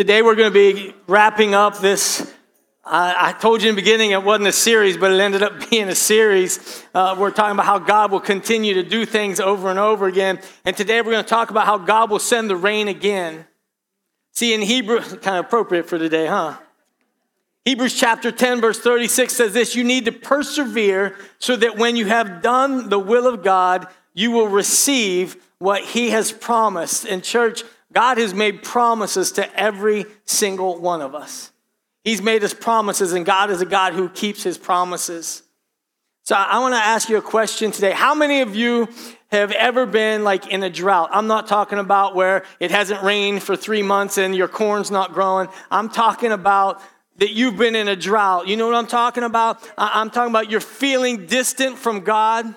Today we're going to be wrapping up this. I told you in the beginning it wasn't a series, but it ended up being a series. Uh, we're talking about how God will continue to do things over and over again. And today we're going to talk about how God will send the rain again. See, in Hebrew, kind of appropriate for today, huh? Hebrews chapter 10, verse 36 says this You need to persevere so that when you have done the will of God, you will receive what He has promised. And, church, God has made promises to every single one of us. He's made us promises, and God is a God who keeps his promises. So I want to ask you a question today. How many of you have ever been like in a drought? I'm not talking about where it hasn't rained for three months and your corn's not growing. I'm talking about that you've been in a drought. You know what I'm talking about? I'm talking about you're feeling distant from God.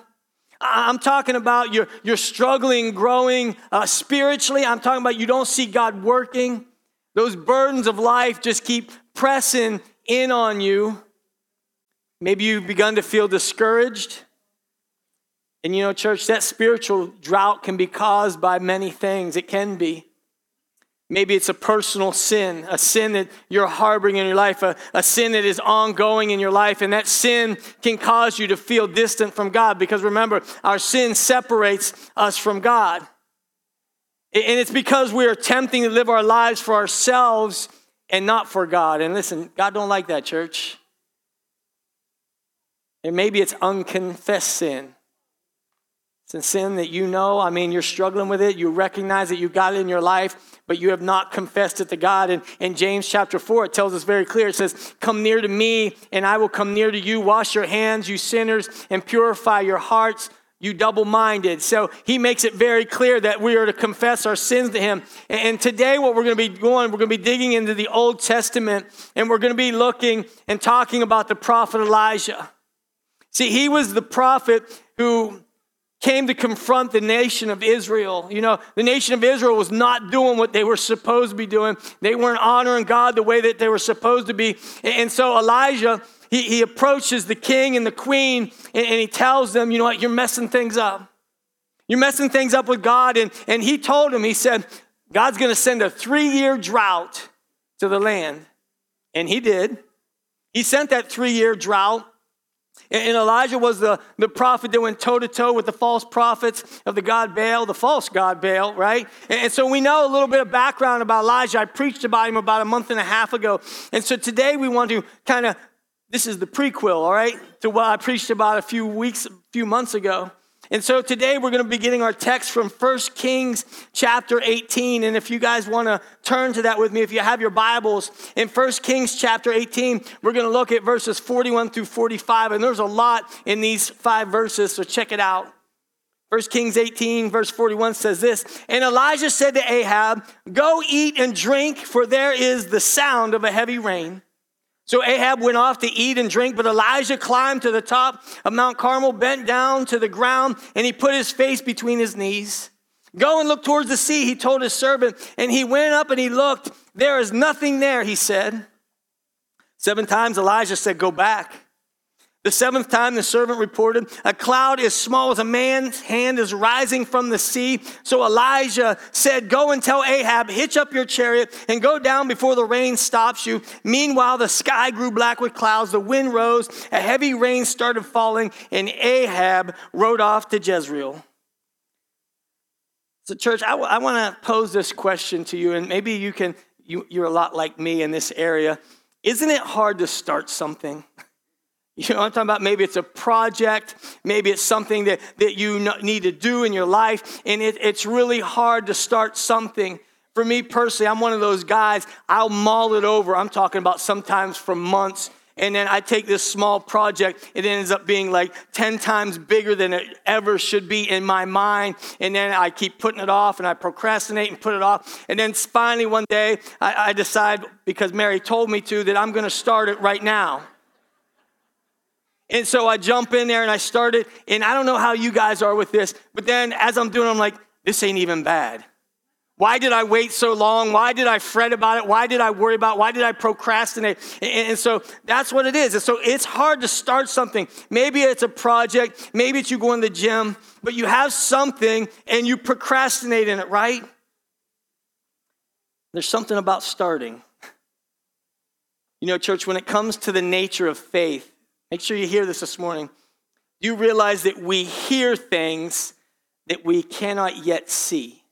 I'm talking about you're, you're struggling, growing uh, spiritually. I'm talking about you don't see God working. Those burdens of life just keep pressing in on you. Maybe you've begun to feel discouraged. And you know, church, that spiritual drought can be caused by many things. It can be. Maybe it's a personal sin, a sin that you're harboring in your life, a, a sin that is ongoing in your life, and that sin can cause you to feel distant from God because remember, our sin separates us from God. And it's because we are attempting to live our lives for ourselves and not for God. And listen, God don't like that, church. And maybe it's unconfessed sin. It's a sin that you know, I mean, you're struggling with it, you recognize that you've got it in your life, but you have not confessed it to God. And in James chapter 4, it tells us very clear it says, Come near to me, and I will come near to you. Wash your hands, you sinners, and purify your hearts, you double minded. So he makes it very clear that we are to confess our sins to him. And today, what we're going to be going, we're going to be digging into the Old Testament, and we're going to be looking and talking about the prophet Elijah. See, he was the prophet who came to confront the nation of Israel. You know, the nation of Israel was not doing what they were supposed to be doing. They weren't honoring God the way that they were supposed to be. And so Elijah, he, he approaches the king and the queen and, and he tells them, you know what, you're messing things up. You're messing things up with God. And, and he told him, he said, God's going to send a three year drought to the land. And he did. He sent that three year drought. And Elijah was the, the prophet that went toe to toe with the false prophets of the god Baal, the false god Baal, right? And so we know a little bit of background about Elijah. I preached about him about a month and a half ago. And so today we want to kind of, this is the prequel, all right, to what I preached about a few weeks, a few months ago. And so today we're going to be getting our text from 1 Kings chapter 18. And if you guys want to turn to that with me, if you have your Bibles, in 1 Kings chapter 18, we're going to look at verses 41 through 45. And there's a lot in these five verses, so check it out. 1 Kings 18, verse 41 says this And Elijah said to Ahab, Go eat and drink, for there is the sound of a heavy rain. So Ahab went off to eat and drink, but Elijah climbed to the top of Mount Carmel, bent down to the ground, and he put his face between his knees. Go and look towards the sea, he told his servant. And he went up and he looked. There is nothing there, he said. Seven times Elijah said, Go back. The seventh time, the servant reported, A cloud as small as a man's hand is rising from the sea. So Elijah said, Go and tell Ahab, hitch up your chariot and go down before the rain stops you. Meanwhile, the sky grew black with clouds, the wind rose, a heavy rain started falling, and Ahab rode off to Jezreel. So, church, I, w- I want to pose this question to you, and maybe you can, you, you're a lot like me in this area. Isn't it hard to start something? You know I'm talking about? Maybe it's a project, maybe it's something that, that you need to do in your life, and it, it's really hard to start something. For me personally, I'm one of those guys, I'll maul it over. I'm talking about sometimes for months. And then I take this small project, it ends up being like 10 times bigger than it ever should be in my mind. And then I keep putting it off and I procrastinate and put it off. And then finally, one day, I, I decide, because Mary told me to, that I'm gonna start it right now. And so I jump in there and I started, and I don't know how you guys are with this, but then as I'm doing, I'm like, this ain't even bad. Why did I wait so long? Why did I fret about it? Why did I worry about it? Why did I procrastinate? And, and, so that's what it is. And so it's hard to start something. Maybe it's a project, maybe it's you go in the gym, but you have something and you procrastinate in it, right? There's something about starting. You know, church, when it comes to the nature of faith, make sure you hear this this morning. You realize that we hear things that we cannot yet see?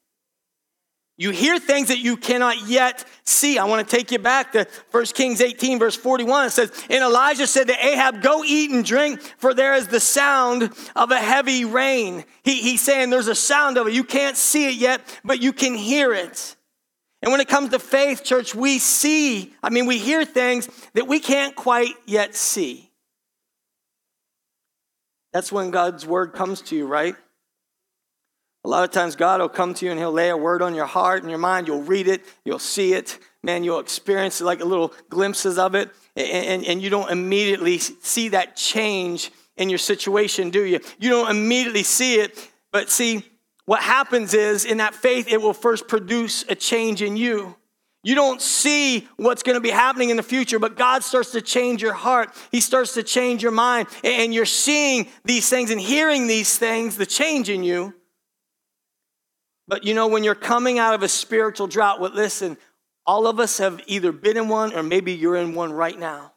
You hear things that you cannot yet see. I want to take you back to 1 Kings 18, verse 41. It says, And Elijah said to Ahab, Go eat and drink, for there is the sound of a heavy rain. He, he's saying there's a sound of it. You can't see it yet, but you can hear it. And when it comes to faith, church, we see, I mean, we hear things that we can't quite yet see. That's when God's word comes to you, right? A lot of times, God will come to you and He'll lay a word on your heart and your mind. You'll read it, you'll see it, man, you'll experience like little glimpses of it, and, and, and you don't immediately see that change in your situation, do you? You don't immediately see it, but see, what happens is in that faith, it will first produce a change in you. You don't see what's going to be happening in the future, but God starts to change your heart. He starts to change your mind. And you're seeing these things and hearing these things, the change in you. But you know, when you're coming out of a spiritual drought, well, listen, all of us have either been in one or maybe you're in one right now.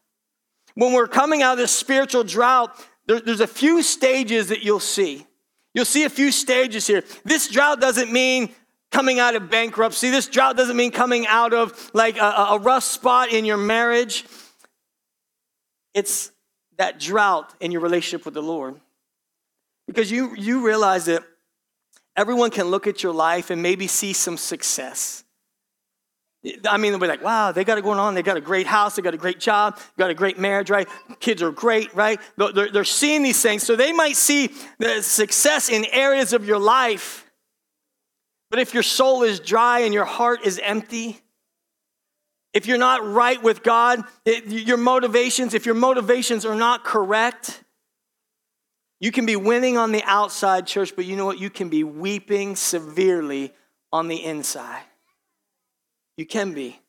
When we're coming out of this spiritual drought, there, there's a few stages that you'll see. You'll see a few stages here. This drought doesn't mean coming out of bankruptcy. This drought doesn't mean coming out of like a, a rough spot in your marriage. It's that drought in your relationship with the Lord. Because you, you realize that everyone can look at your life and maybe see some success. I mean, they'll be like, wow, they got it going on. They got a great house. They got a great job. Got a great marriage, right? Kids are great, right? They're, they're seeing these things. So they might see the success in areas of your life. But if your soul is dry and your heart is empty, if you're not right with God, it, your motivations, if your motivations are not correct, you can be winning on the outside, church, but you know what? You can be weeping severely on the inside. You can be.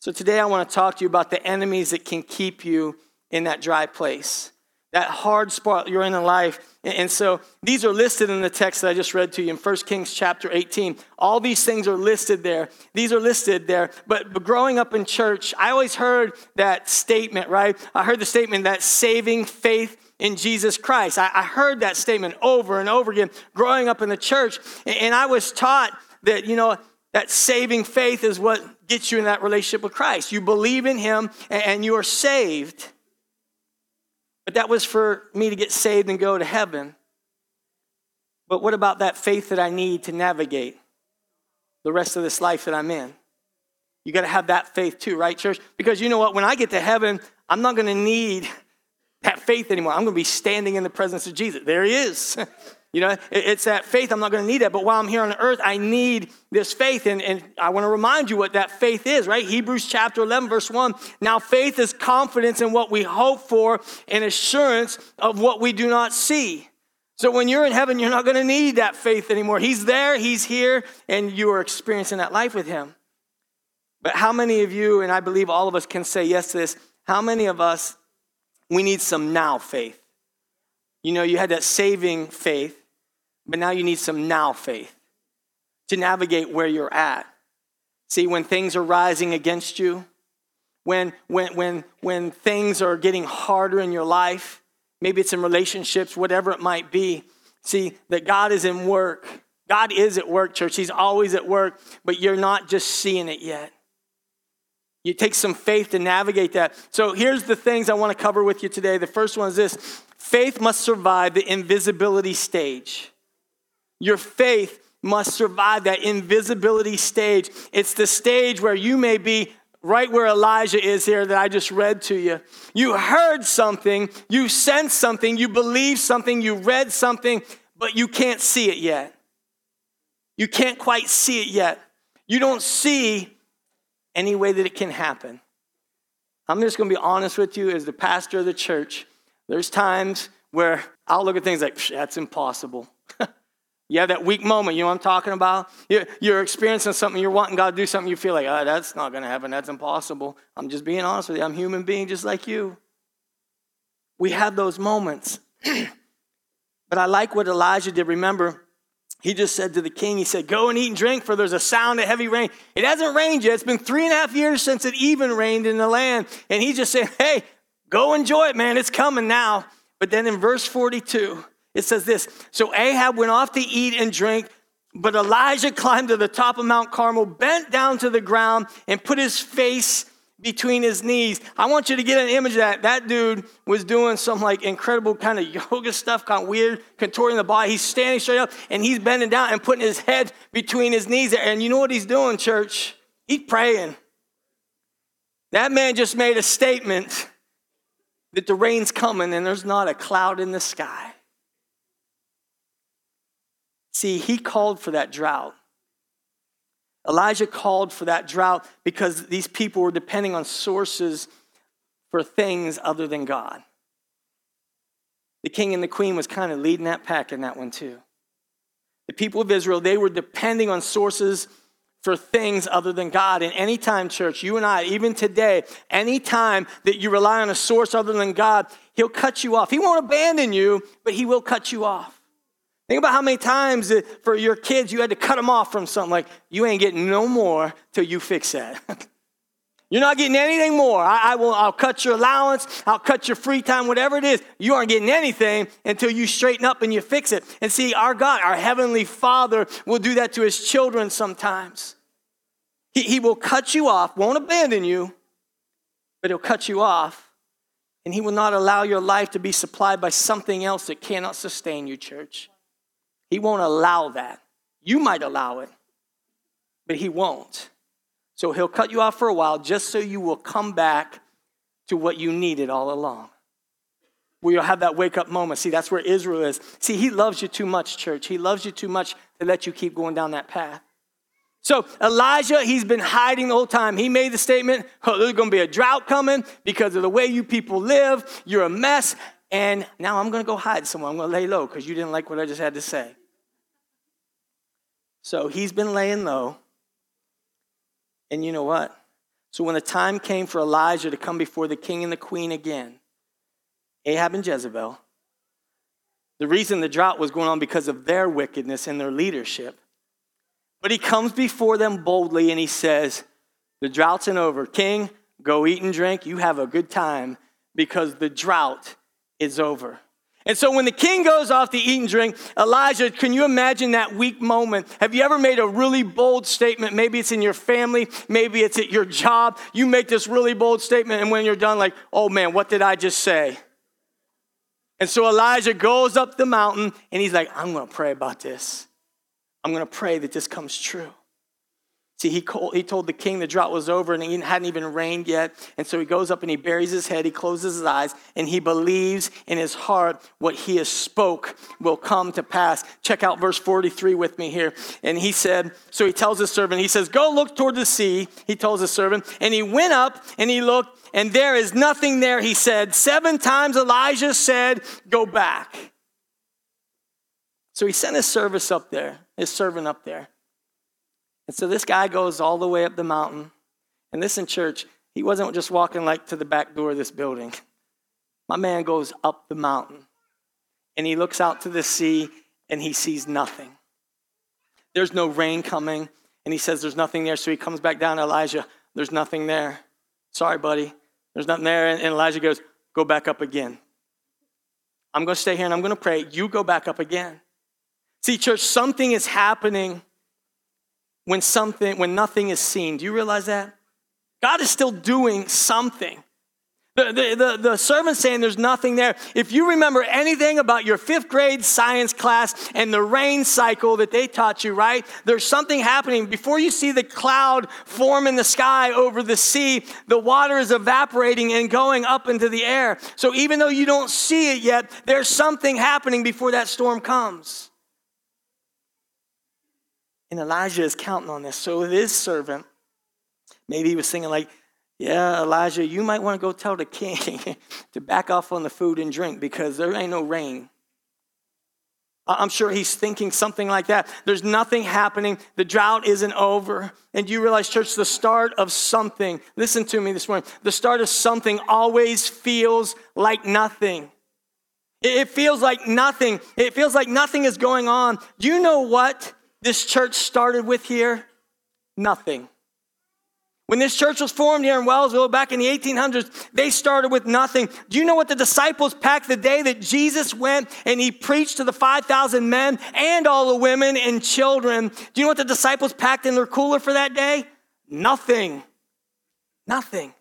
So today I want to talk to you about the enemies that can keep you in that dry place, that hard spot you're in in life. And so these are listed in the text that I just read to you in 1 Kings chapter 18. All these things are listed there. These are listed there. But, but growing up in church, I always heard that statement, right? I heard the statement that saving faith in Jesus Christ. I, I heard that statement over and over again growing up in the church. And I was taught that, you know, that saving faith is what gets you in that relationship with Christ. You believe in Him and you are saved. But that was for me to get saved and go to heaven. But what about that faith that I need to navigate the rest of this life that I'm in? You got to have that faith too, right, church? Because you know what? When I get to heaven, I'm not going to need that faith anymore. I'm going to be standing in the presence of Jesus. There he is. You know, it's that faith. I'm not going to need that. But while I'm here on earth, I need this faith. And, and I want to remind you what that faith is, right? Hebrews chapter 11, verse 1. Now, faith is confidence in what we hope for and assurance of what we do not see. So when you're in heaven, you're not going to need that faith anymore. He's there, He's here, and you are experiencing that life with Him. But how many of you, and I believe all of us can say yes to this, how many of us, we need some now faith? You know, you had that saving faith, but now you need some now faith to navigate where you're at. See, when things are rising against you, when, when, when, when things are getting harder in your life, maybe it's in relationships, whatever it might be, see that God is in work. God is at work, church. He's always at work, but you're not just seeing it yet. You take some faith to navigate that. So here's the things I want to cover with you today. The first one is this faith must survive the invisibility stage. Your faith must survive that invisibility stage. It's the stage where you may be right where Elijah is here that I just read to you. You heard something, you sensed something, you believed something, you read something, but you can't see it yet. You can't quite see it yet. You don't see any way that it can happen. I'm just going to be honest with you as the pastor of the church. There's times where I'll look at things like, that's impossible. You have that weak moment, you know what I'm talking about? You're, experiencing something, you're wanting God to do something, you feel like, oh, that's not going to happen, that's impossible. I'm just being honest with you. I'm a human being just like you. We have those moments. but I like what Elijah did. Remember, he just said to the king, he said, Go and eat and drink, for there's a sound of heavy rain. It hasn't rained yet. It's been three and a half years since it even rained in the land. And he just said, Hey, go enjoy it, man. It's coming now. But then in verse 42, it says this So Ahab went off to eat and drink, but Elijah climbed to the top of Mount Carmel, bent down to the ground, and put his face between his knees. I want you to get an image of that. That dude was doing some like incredible kind of yoga stuff, kind of weird, contorting the body. He's standing straight up and he's bending down and putting his head between his knees. And you know what he's doing, church? He's praying. That man just made a statement that the rain's coming and there's not a cloud in the sky. See, he called for that drought. Elijah called for that drought because these people were depending on sources for things other than God. The king and the queen was kind of leading that pack in that one too. The people of Israel, they were depending on sources for things other than God. And anytime, church, you and I, even today, anytime that you rely on a source other than God, He'll cut you off. He won't abandon you, but He will cut you off. Think about how many times for your kids you had to cut them off from something like, you ain't getting no more till you fix that. You're not getting anything more. I, I, will, I'll cut your allowance, I'll cut your free time, whatever it is. You aren't getting anything until you straighten up and you fix it. And see, our God, our Heavenly Father, will do that to His children sometimes. He, he will cut you off, won't abandon you, but He'll cut you off. And He will not allow your life to be supplied by something else that cannot sustain you, church. He won't allow that. You might allow it, but He won't. So He'll cut you off for a while just so you will come back to what you needed all along. Where you'll have that wake up moment. See, that's where Israel is. See, He loves you too much, church. He loves you too much to let you keep going down that path. So Elijah, he's been hiding the whole time. He made the statement, oh, there's going to be a drought coming because of the way you people live. You're a mess. And now I'm going to go hide somewhere. I'm going to lay low because you didn't like what I just had to say. So he's been laying low. And you know what? So when the time came for Elijah to come before the king and the queen again, Ahab and Jezebel, the reason the drought was going on because of their wickedness and their leadership. But he comes before them boldly and he says, The drought's not over. King, go eat and drink. You have a good time because the drought is over. And so when the king goes off to eat and drink, Elijah, can you imagine that weak moment? Have you ever made a really bold statement? Maybe it's in your family, maybe it's at your job. You make this really bold statement, and when you're done, like, oh man, what did I just say? And so Elijah goes up the mountain and he's like, I'm gonna pray about this. I'm gonna pray that this comes true. See, he, called, he told the king the drought was over and it hadn't even rained yet. And so he goes up and he buries his head, he closes his eyes, and he believes in his heart what he has spoke will come to pass. Check out verse 43 with me here. And he said, so he tells his servant, he says, go look toward the sea, he tells his servant. And he went up and he looked, and there is nothing there, he said. Seven times Elijah said, go back. So he sent his service up there, his servant up there. And so this guy goes all the way up the mountain. And listen, church, he wasn't just walking like to the back door of this building. My man goes up the mountain and he looks out to the sea and he sees nothing. There's no rain coming. And he says, There's nothing there. So he comes back down to Elijah. There's nothing there. Sorry, buddy. There's nothing there. And Elijah goes, Go back up again. I'm going to stay here and I'm going to pray. You go back up again. See, church, something is happening when something when nothing is seen. Do you realize that? God is still doing something. The, the, the, the servant saying there's nothing there. If you remember anything about your fifth grade science class and the rain cycle that they taught you, right? There's something happening. Before you see the cloud form in the sky over the sea, the water is evaporating and going up into the air. So even though you don't see it yet, there's something happening before that storm comes. And Elijah is counting on this. So his servant, maybe he was thinking like, yeah, Elijah, you might want to go tell the king to back off on the food and drink because there ain't no rain. I'm sure he's thinking something like that. There's nothing happening. The drought isn't over. And you realize, church, the start of something, listen to me this morning, the start of something always feels like nothing. It feels like nothing. It feels like nothing is going on. Do you know what this church started with here? Nothing. When this church was formed here in Wellsville back in the 1800s, they started with nothing. Do you know what the disciples packed the day that Jesus went and he preached to the 5,000 men and all the women and children? Do you know what the disciples packed in their cooler for that day? Nothing. Nothing.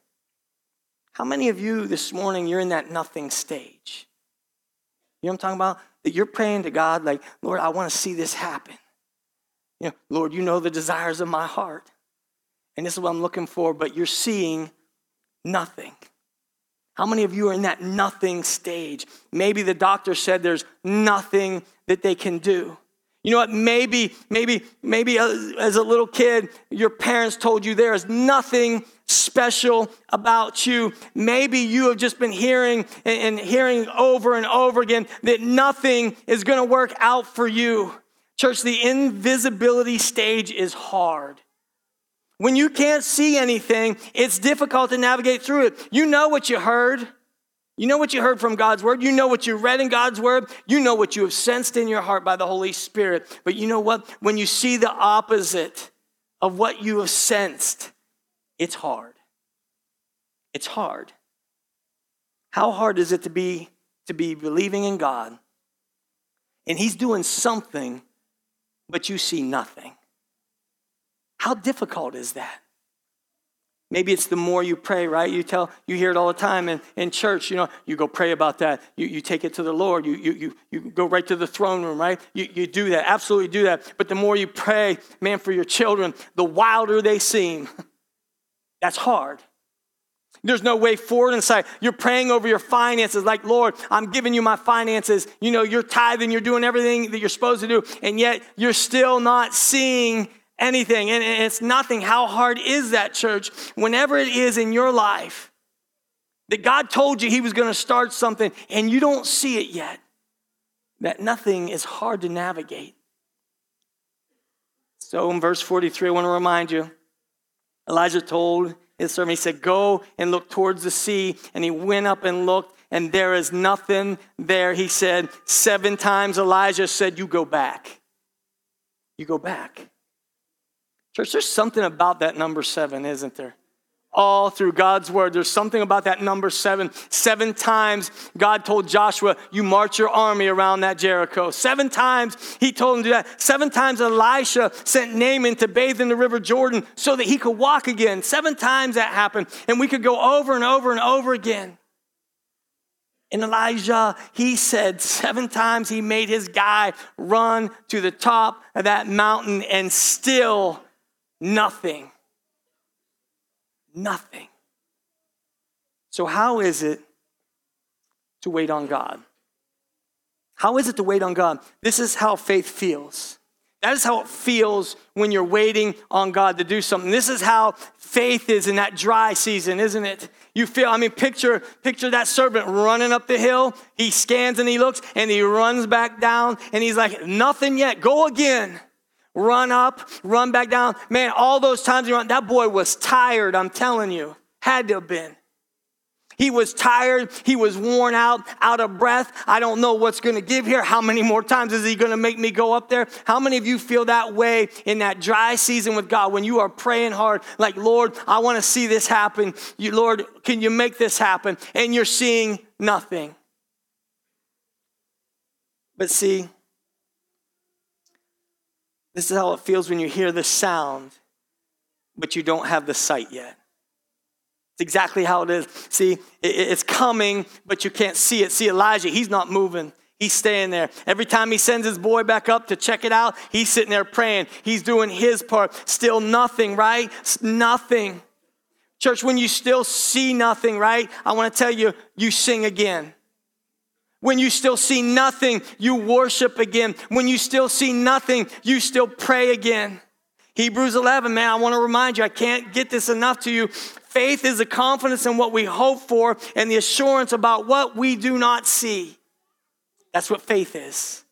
How many of you this morning, you're in that nothing stage? You know what I'm talking about? That you're praying to God, like, Lord, I want to see this happen. You know, Lord, you know the desires of my heart and this is what I'm looking for, but you're seeing nothing. How many of you are in that nothing stage? Maybe the doctor said there's nothing that they can do. You know what? Maybe, maybe, maybe as a little kid, your parents told you there is nothing special about you. Maybe you have just been hearing and hearing over and over again that nothing is going to work out for you. Church, the invisibility stage is hard. When you can't see anything, it's difficult to navigate through it. You know what you heard. You know what you heard from God's word. You know what you read in God's word. You know what you have sensed in your heart by the Holy Spirit. But you know what? When you see the opposite of what you have sensed, it's hard. It's hard. How hard is it to be to be believing in God and he's doing something but you see nothing? How difficult is that? Maybe it's the more you pray, right? You tell, you hear it all the time in, in church, you know, you go pray about that. You, you take it to the Lord. You, you, you, you go right to the throne room, right? You, you do that, absolutely do that. But the more you pray, man, for your children, the wilder they seem. That's hard. There's no way forward inside. You're praying over your finances, like, Lord, I'm giving you my finances. You know, you're tithing, you're doing everything that you're supposed to do, and yet you're still not seeing anything. And it's nothing. How hard is that, church? Whenever it is in your life that God told you He was going to start something and you don't see it yet, that nothing is hard to navigate. So in verse 43, I want to remind you Elijah told his servant, he said, Go and look towards the sea. And he went up and looked, and there is nothing there. He said, Seven times Elijah said, You go back. You go back. Church, there's something about that number seven, isn't there? All through God's word, there's something about that number seven. Seven times God told Joshua, You march your army around that Jericho. Seven times he told him to do that. Seven times Elisha sent Naaman to bathe in the river Jordan so that he could walk again. Seven times that happened. And we could go over and over and over again. And Elijah, he said seven times he made his guy run to the top of that mountain and still Nothing. Nothing. So, how is it to wait on God? How is it to wait on God? This is how faith feels. That is how it feels when you're waiting on God to do something. This is how faith is in that dry season, isn't it? You feel, I mean, picture, picture that servant running up the hill. He scans and he looks and he runs back down and he's like, nothing yet, go again run up, run back down. Man, all those times he run, that boy was tired, I'm telling you. Had to have been. He was tired. He was worn out, out of breath. I don't know what's going to give here. How many more times is he going to make me go up there? How many of you feel that way in that dry season with God when you are praying hard, like, Lord, I want to see this happen. You, Lord, can you make this happen? And you're seeing nothing. But see, this is how it feels when you hear the sound, but you don't have the sight yet. It's exactly how it is. See, it's coming, but you can't see it. See, Elijah, he's not moving. He's staying there. Every time he sends his boy back up to check it out, he's sitting there praying. He's doing his part. Still nothing, right? Nothing. Church, when you still see nothing, right? I want to tell you, you sing again. When you still see nothing, you worship again. When you still see nothing, you still pray again. Hebrews 11, man, I want to remind you, I can't get this enough to you. Faith is the confidence in what we hope for and the assurance about what we do not see. That's what faith is.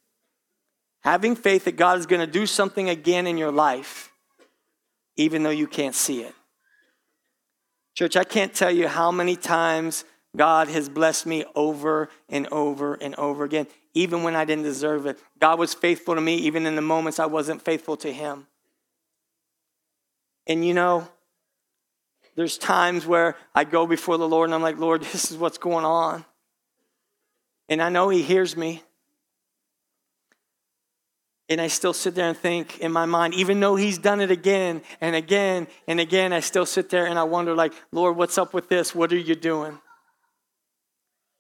Having faith that God is going to do something again in your life, even though you can't see it. Church, I can't tell you how many times God has blessed me over and over and over again, even when I didn't deserve it. God was faithful to me, even in the moments I wasn't faithful to Him. And you know, there's times where I go before the Lord and I'm like, Lord, this is what's going on. And I know He hears me. And I still sit there and think in my mind, even though He's done it again and again and again, I still sit there and I wonder, like, Lord, what's up with this? What are you doing?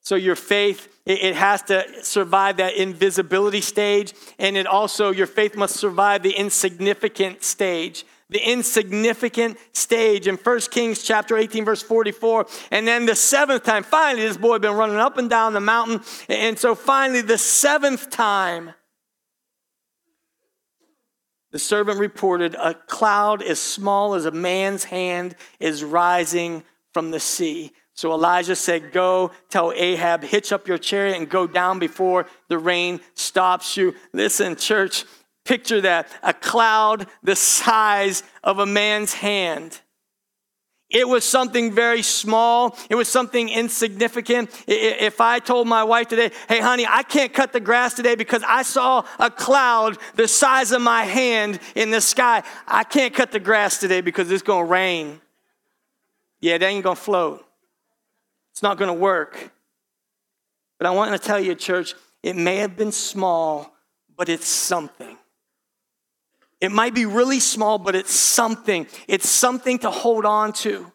So your faith, it has to survive that invisibility stage, and it also, your faith must survive the insignificant stage the insignificant stage in 1 Kings chapter 18, verse 44. And then the seventh time, finally, this boy had been running up and down the mountain. And so finally, the seventh time, the servant reported, A cloud as small as a man's hand is rising from the sea. So Elijah said, Go tell Ahab, hitch up your chariot and go down before the rain stops you. Listen, church, Picture that a cloud the size of a man's hand. It was something very small. It was something insignificant. If I told my wife today, hey, honey, I can't cut the grass today because I saw a cloud the size of my hand in the sky, I can't cut the grass today because it's going to rain. Yeah, it ain't going to float. It's not going to work. But I want to tell you, church, it may have been small, but it's something. It might be really small, but it's something. It's something to hold on to.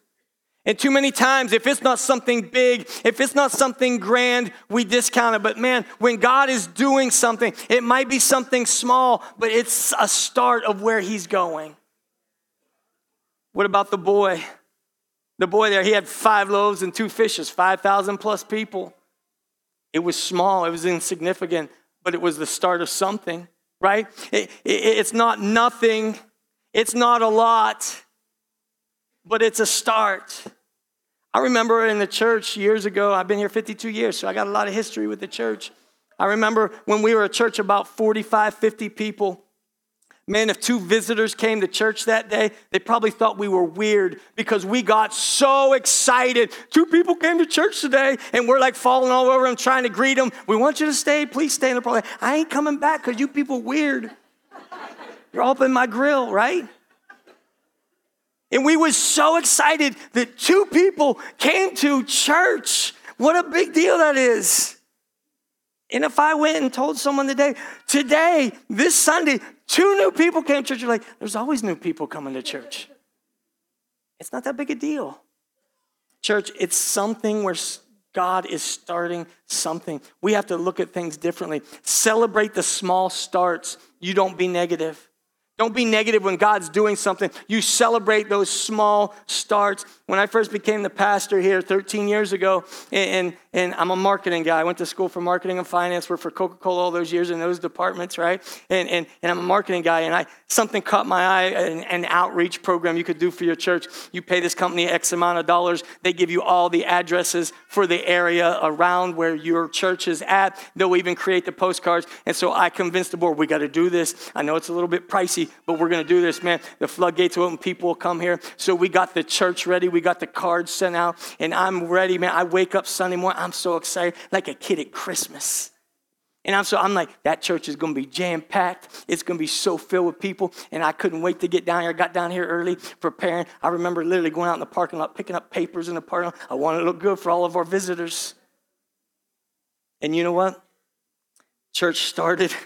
And too many times, if it's not something big, if it's not something grand, we discount it. But man, when God is doing something, it might be something small, but it's a start of where He's going. What about the boy? The boy there, he had five loaves and two fishes, 5,000 plus people. It was small, it was insignificant, but it was the start of something right? It, it, it's not nothing, it's not a lot, but it's a start. I remember in the church years ago, I've been here 52 years, so I got a lot of history with the church. I remember when we were a church about 45, 50 people. Man, if two visitors came to church that day, they probably thought we were weird because we got so excited. Two people came to church today and we're like falling all over them trying to greet them. We want you to stay. Please stay. And they're I ain't coming back because you people weird. You're all up in my grill, right? And we was so excited that two people came to church. What a big deal that is. And if I went and told someone today, today, this Sunday, two new people came to church, you're like, there's always new people coming to church. It's not that big a deal. Church, it's something where God is starting something. We have to look at things differently. Celebrate the small starts. You don't be negative. Don't be negative when God's doing something. You celebrate those small starts. When I first became the pastor here 13 years ago, and, and I'm a marketing guy. I went to school for marketing and finance, worked for Coca Cola all those years in those departments, right? And, and, and I'm a marketing guy, and I something caught my eye an, an outreach program you could do for your church. You pay this company X amount of dollars, they give you all the addresses for the area around where your church is at. They'll even create the postcards. And so I convinced the board, we got to do this. I know it's a little bit pricey, but we're going to do this, man. The floodgates will open, people will come here. So we got the church ready, we got the cards sent out, and I'm ready, man. I wake up Sunday morning. I'm so excited, like a kid at Christmas. And I'm so I'm like, that church is gonna be jam-packed. It's gonna be so filled with people. And I couldn't wait to get down here. I got down here early, preparing. I remember literally going out in the parking lot, picking up papers in the parking lot. I wanted to look good for all of our visitors. And you know what? Church started.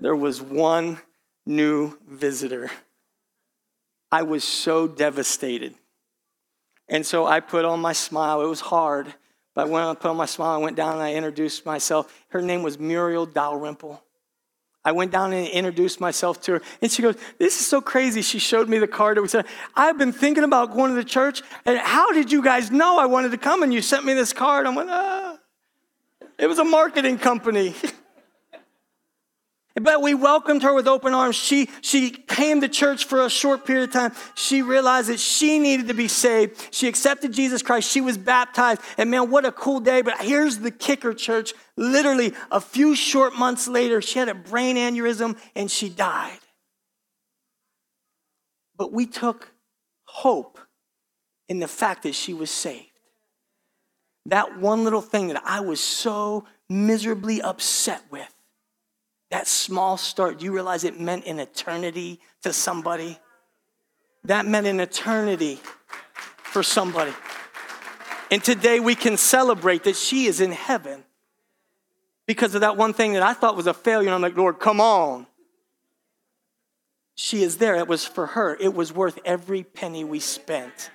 There was one new visitor. I was so devastated. And so I put on my smile. It was hard. But when I put on my smile, I went down and I introduced myself. Her name was Muriel Dalrymple. I went down and introduced myself to her, and she goes, This is so crazy. She showed me the card that we said, I've been thinking about going to the church, and how did you guys know I wanted to come? And you sent me this card. I went, Ah. It was a marketing company. But we welcomed her with open arms. She, she came to church for a short period of time. She realized that she needed to be saved. She accepted Jesus Christ. She was baptized. And man, what a cool day. But here's the kicker, church. Literally, a few short months later, she had a brain aneurysm and she died. But we took hope in the fact that she was saved. that one little thing that I was so miserably upset with, that small start, do you realize it meant an eternity to somebody? That meant an eternity for somebody. And today we can celebrate that she is in heaven because of that one thing that I thought was a failure. I'm like, Lord, come on. She is there. It was for her. It was worth every penny we spent.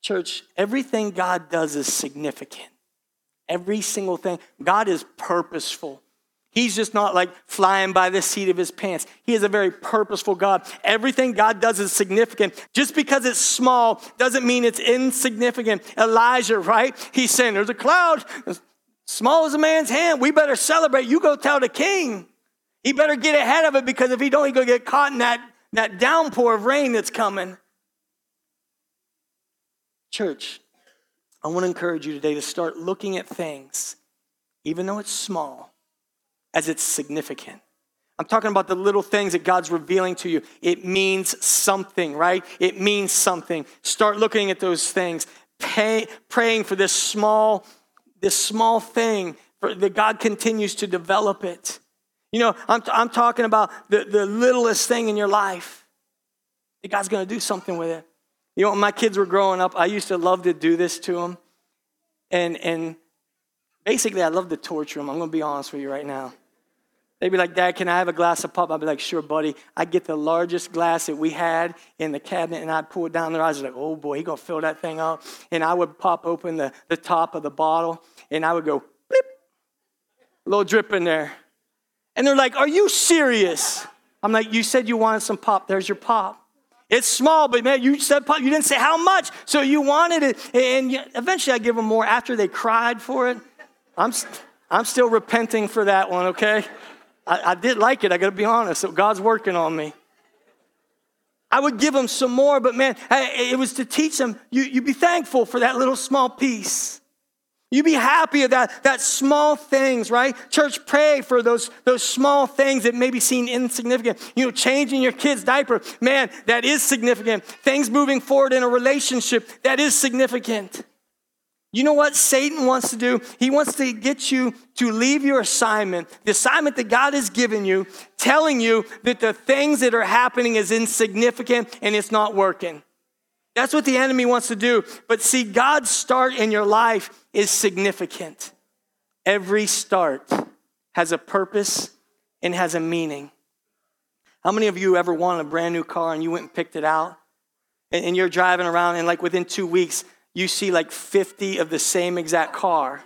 Church, everything God does is significant. Every single thing. God is purposeful. He's just not like flying by the seat of his pants. He is a very purposeful God. Everything God does is significant. Just because it's small doesn't mean it's insignificant. Elijah, right? He's saying, There's a cloud as small as a man's hand. We better celebrate. You go tell the king. He better get ahead of it because if he don't, he's going to get caught in that, that downpour of rain that's coming. Church, I want to encourage you today to start looking at things, even though it's small, as it's significant. I'm talking about the little things that God's revealing to you. It means something, right? It means something. Start looking at those things, pay, praying for this small, this small thing, for, that God continues to develop it. You know, I'm, I'm talking about the, the littlest thing in your life. That God's going to do something with it. You know, when my kids were growing up, I used to love to do this to them. And, and basically, I love to torture them. I'm going to be honest with you right now. They'd be like, Dad, can I have a glass of pop? I'd be like, sure, buddy. I'd get the largest glass that we had in the cabinet and I'd pour it down their eyes. Like, oh boy, he gonna fill that thing up. And I would pop open the, the top of the bottle and I would go, blip, a little drip in there. And they're like, are you serious? I'm like, you said you wanted some pop. There's your pop. It's small, but man, you said pop. you didn't say how much, so you wanted it. And eventually I give them more after they cried for it. I'm, I'm still repenting for that one, okay? I, I did like it, I gotta be honest. So God's working on me. I would give them some more, but man, it was to teach them you, you be thankful for that little small piece. You be happy of that, that small things, right? Church, pray for those, those small things that maybe seem insignificant. You know, changing your kid's diaper, man, that is significant. Things moving forward in a relationship, that is significant. You know what Satan wants to do? He wants to get you to leave your assignment, the assignment that God has given you, telling you that the things that are happening is insignificant and it's not working. That's what the enemy wants to do. But see, God's start in your life is significant. Every start has a purpose and has a meaning. How many of you ever wanted a brand new car and you went and picked it out? And you're driving around, and like within two weeks, you see like 50 of the same exact car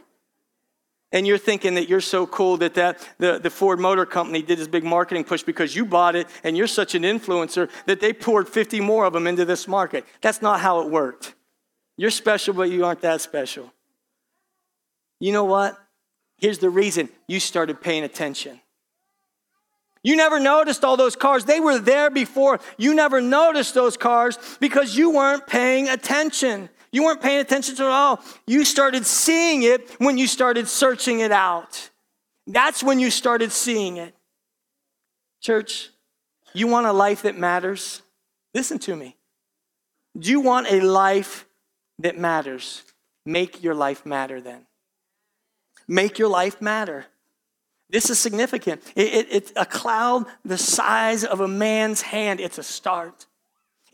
and you're thinking that you're so cool that, that the, the Ford Motor Company did this big marketing push because you bought it and you're such an influencer that they poured 50 more of them into this market. That's not how it worked. You're special, but you aren't that special. You know what? Here's the reason you started paying attention. You never noticed all those cars. They were there before. You never noticed those cars because you weren't paying attention. You weren't paying attention to it at all. You started seeing it when you started searching it out. That's when you started seeing it. Church, you want a life that matters? Listen to me. Do you want a life that matters? Make your life matter then. Make your life matter. This is significant. It, it, it's a cloud the size of a man's hand. It's a start.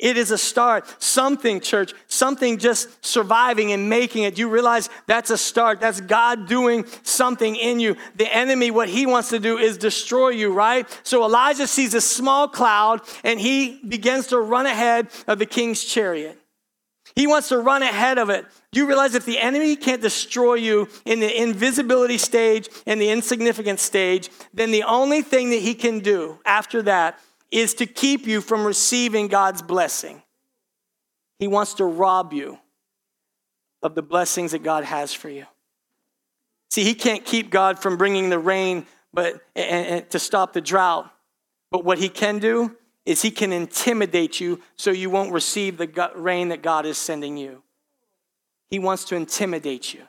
It is a start. Something, church, something just surviving and making it. You realize that's a start. That's God doing something in you. The enemy, what he wants to do is destroy you, right? So Elijah sees a small cloud and he begins to run ahead of the king's chariot. He wants to run ahead of it. You realize if the enemy can't destroy you in the invisibility stage and the insignificant stage, then the only thing that he can do after that is to keep you from receiving God's blessing. He wants to rob you of the blessings that God has for you. See, he can't keep God from bringing the rain but and, and to stop the drought. But what he can do is he can intimidate you so you won't receive the rain that God is sending you. He wants to intimidate you.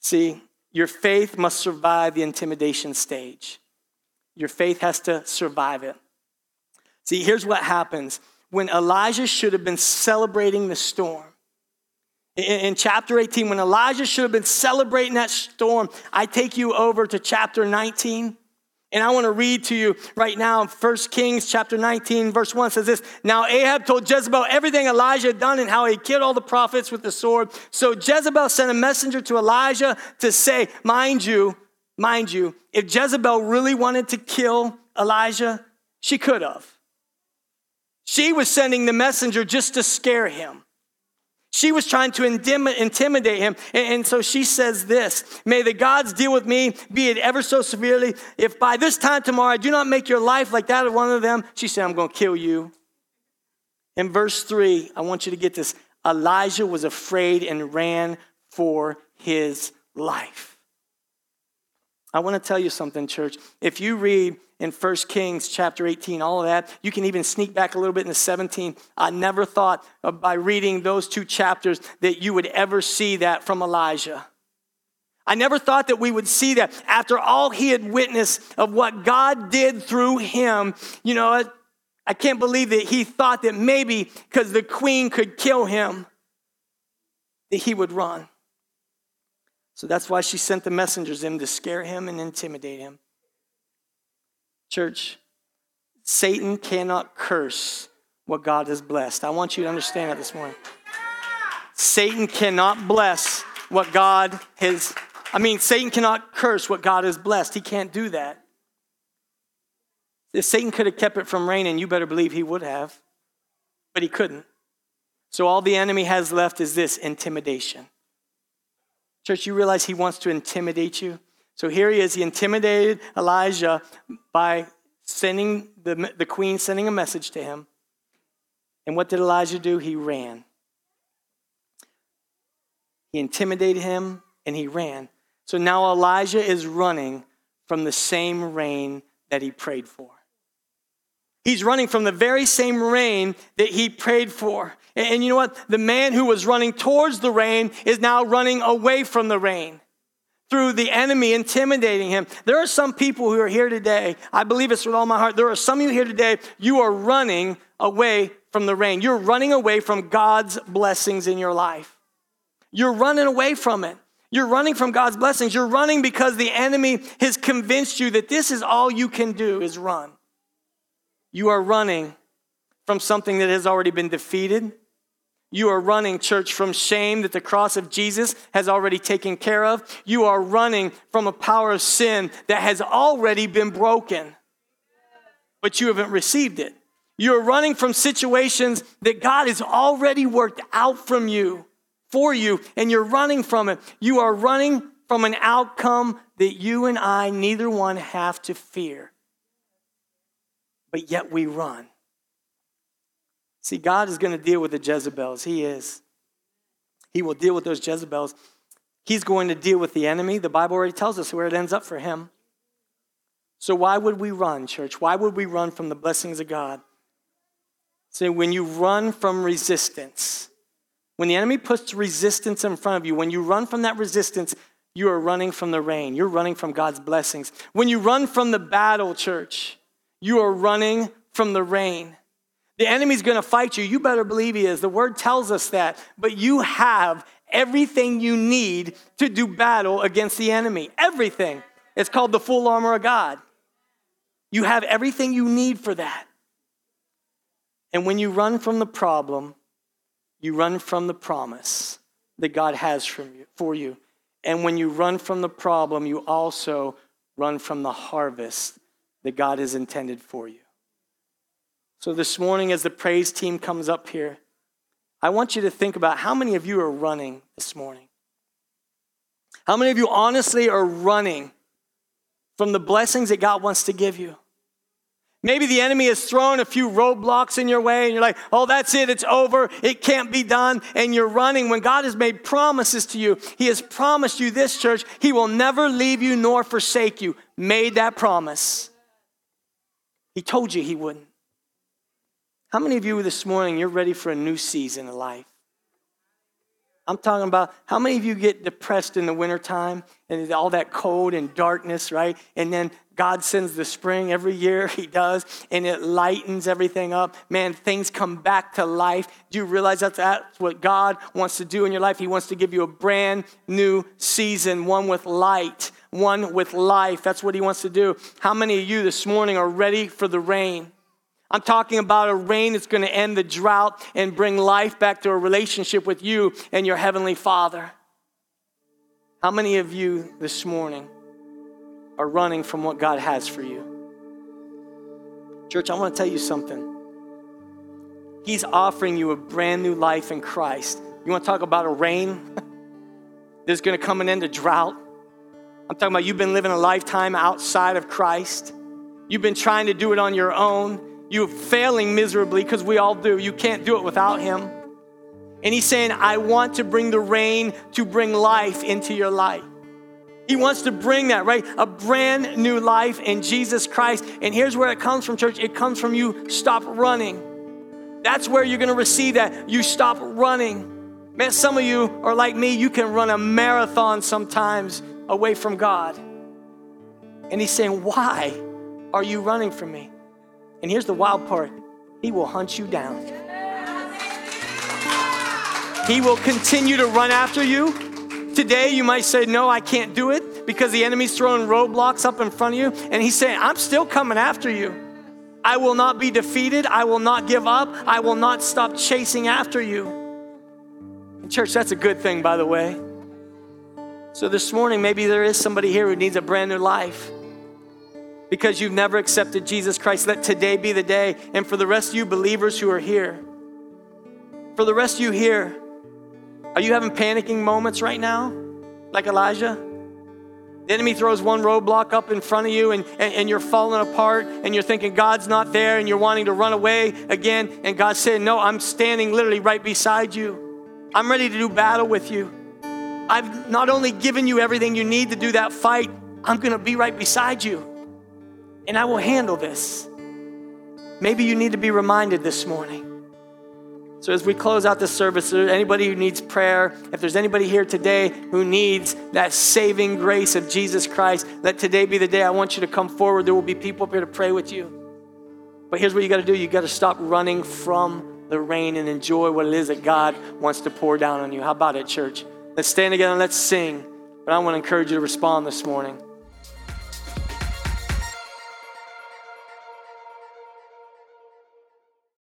See, your faith must survive the intimidation stage. Your faith has to survive it. See, here's what happens when Elijah should have been celebrating the storm. In, chapter 18, when Elijah should have been celebrating that storm, I take you over to chapter 19. And I want to read to you right now, 1 Kings chapter 19, verse 1 says this Now Ahab told Jezebel everything Elijah had done and how he killed all the prophets with the sword. So Jezebel sent a messenger to Elijah to say, Mind you, mind you, if Jezebel really wanted to kill Elijah, she could have. She was sending the messenger just to scare him. She was trying to intimidate him. And so she says this May the gods deal with me, be it ever so severely. If by this time tomorrow I do not make your life like that of one of them, she said, I'm going to kill you. In verse 3, I want you to get this Elijah was afraid and ran for his life. I want to tell you something, church. If you read in 1 Kings chapter 18, all of that. You can even sneak back a little bit into 17. I never thought by reading those two chapters that you would ever see that from Elijah. I never thought that we would see that after all he had witnessed of what God did through him. You know, I can't believe that he thought that maybe because the queen could kill him, that he would run. So that's why she sent the messengers in to scare him and intimidate him. Church, Satan cannot curse what God has blessed. I want you to understand that this morning. Satan cannot bless what God has, I mean, Satan cannot curse what God has blessed. He can't do that. If Satan could have kept it from raining, you better believe he would have, but he couldn't. So all the enemy has left is this intimidation. Church, you realize he wants to intimidate you? So here he is. He intimidated Elijah by sending the, the queen sending a message to him. And what did Elijah do? He ran. He intimidated him and he ran. So now Elijah is running from the same rain that he prayed for. He's running from the very same rain that he prayed for. And, you know what? The man who was running towards the rain is now running away from the rain through the enemy intimidating him. There are some people who are here today. I believe it's with all my heart. There are some of you here today, you are running away from the rain. You're running away from God's blessings in your life. You're running away from it. You're running from God's blessings. You're running because the enemy has convinced you that this is all you can do is run. You are running from something that has already been defeated you are running, church, from shame that the cross of Jesus has already taken care of. You are running from a power of sin that has already been broken, but you haven't received it. You're running from situations that God has already worked out from you, for you, and you're running from it. You are running from an outcome that you and I, neither one, have to fear. But yet we run. See, God is going to deal with the Jezebels. He is. He will deal with those Jezebels. He's going to deal with the enemy. The Bible already tells us where it ends up for him. So, why would we run, church? Why would we run from the blessings of God? See, when you run from resistance, when the enemy puts resistance in front of you, when you run from that resistance, you are running from the rain. You're running from God's blessings. When you run from the battle, church, you are running from the rain. The enemy's to fight you. You better believe he is. The word tells us that. But you have everything you need to do battle against the enemy. Everything. It's called the full armor of God. You have everything you need for that. And when you run from the problem, you run from the promise that God has from you, for you. And when you run from the problem, you also run from the harvest that God has intended for you. So, this morning, as the praise team comes up here, I want you to think about how many of you are running this morning. How many of you honestly are running from the blessings that God wants to give you? Maybe the enemy has thrown a few roadblocks in your way, and you're like, oh, that's it, it's over, it can't be done, and you're running when God has made promises to you. He has promised you this, church, He will never leave you nor forsake you. Made that promise. He told you He wouldn't. How many of you this morning, you're ready for a new season of life? I'm talking about how many of you get depressed in the wintertime and all that cold and darkness, right? And then God sends the spring every year, He does, and it lightens everything up. Man, things come back to life. Do you realize that that's what God wants to do in your life? He wants to give you a brand new season, one with light, one with life. That's what He wants to do. How many of you this morning are ready for the rain? I'm talking about a rain that's going to end the drought and bring life back to a relationship with you and your Heavenly Father. How many of you this morning are running from what God has for you? Church, I want to tell you something. He's offering you a brand new life in Christ. You want to talk about a rain? There's going to come an end to drought. I'm talking about you've been living a lifetime outside of Christ. You've been trying to do it on your own. You're failing miserably because we all do. You can't do it without Him. And He's saying, I want to bring the rain to bring life into your life. He wants to bring that, right? A brand new life in Jesus Christ. And here's where it comes from, church it comes from you stop running. That's where you're going to receive that. You stop running. Man, some of you are like me, you can run a marathon sometimes away from God. And He's saying, Why are you running from me? And here's the wild part He will hunt you down. He will continue to run after you. Today, you might say, No, I can't do it because the enemy's throwing roadblocks up in front of you. And he's saying, I'm still coming after you. I will not be defeated. I will not give up. I will not stop chasing after you. Church, that's a good thing, by the way. So this morning, maybe there is somebody here who needs a brand new life because you've never accepted Jesus Christ. Let today be the day. And for the rest of you believers who are here, for the rest of you here, are you having panicking moments right now, like Elijah? The enemy throws one roadblock up in front of you and, and, and, you're falling apart and you're thinking God's not there and you're wanting to run away again. And God said, No, I'm standing literally right beside you. I'm ready to do battle with you. I've not only given you everything you need to do that fight, I'm going to be right beside you and I will handle this. Maybe you need to be reminded this morning. So, as we close out this service, anybody who needs prayer, if there's anybody here today who needs that saving grace of Jesus Christ, let today be the day I want you to come forward. There will be people up here to pray with you. But here's what you got to do you got to stop running from the rain and enjoy what it is that God wants to pour down on you. How about it, church? Let's stand together and let's sing. But I want to encourage you to respond this morning.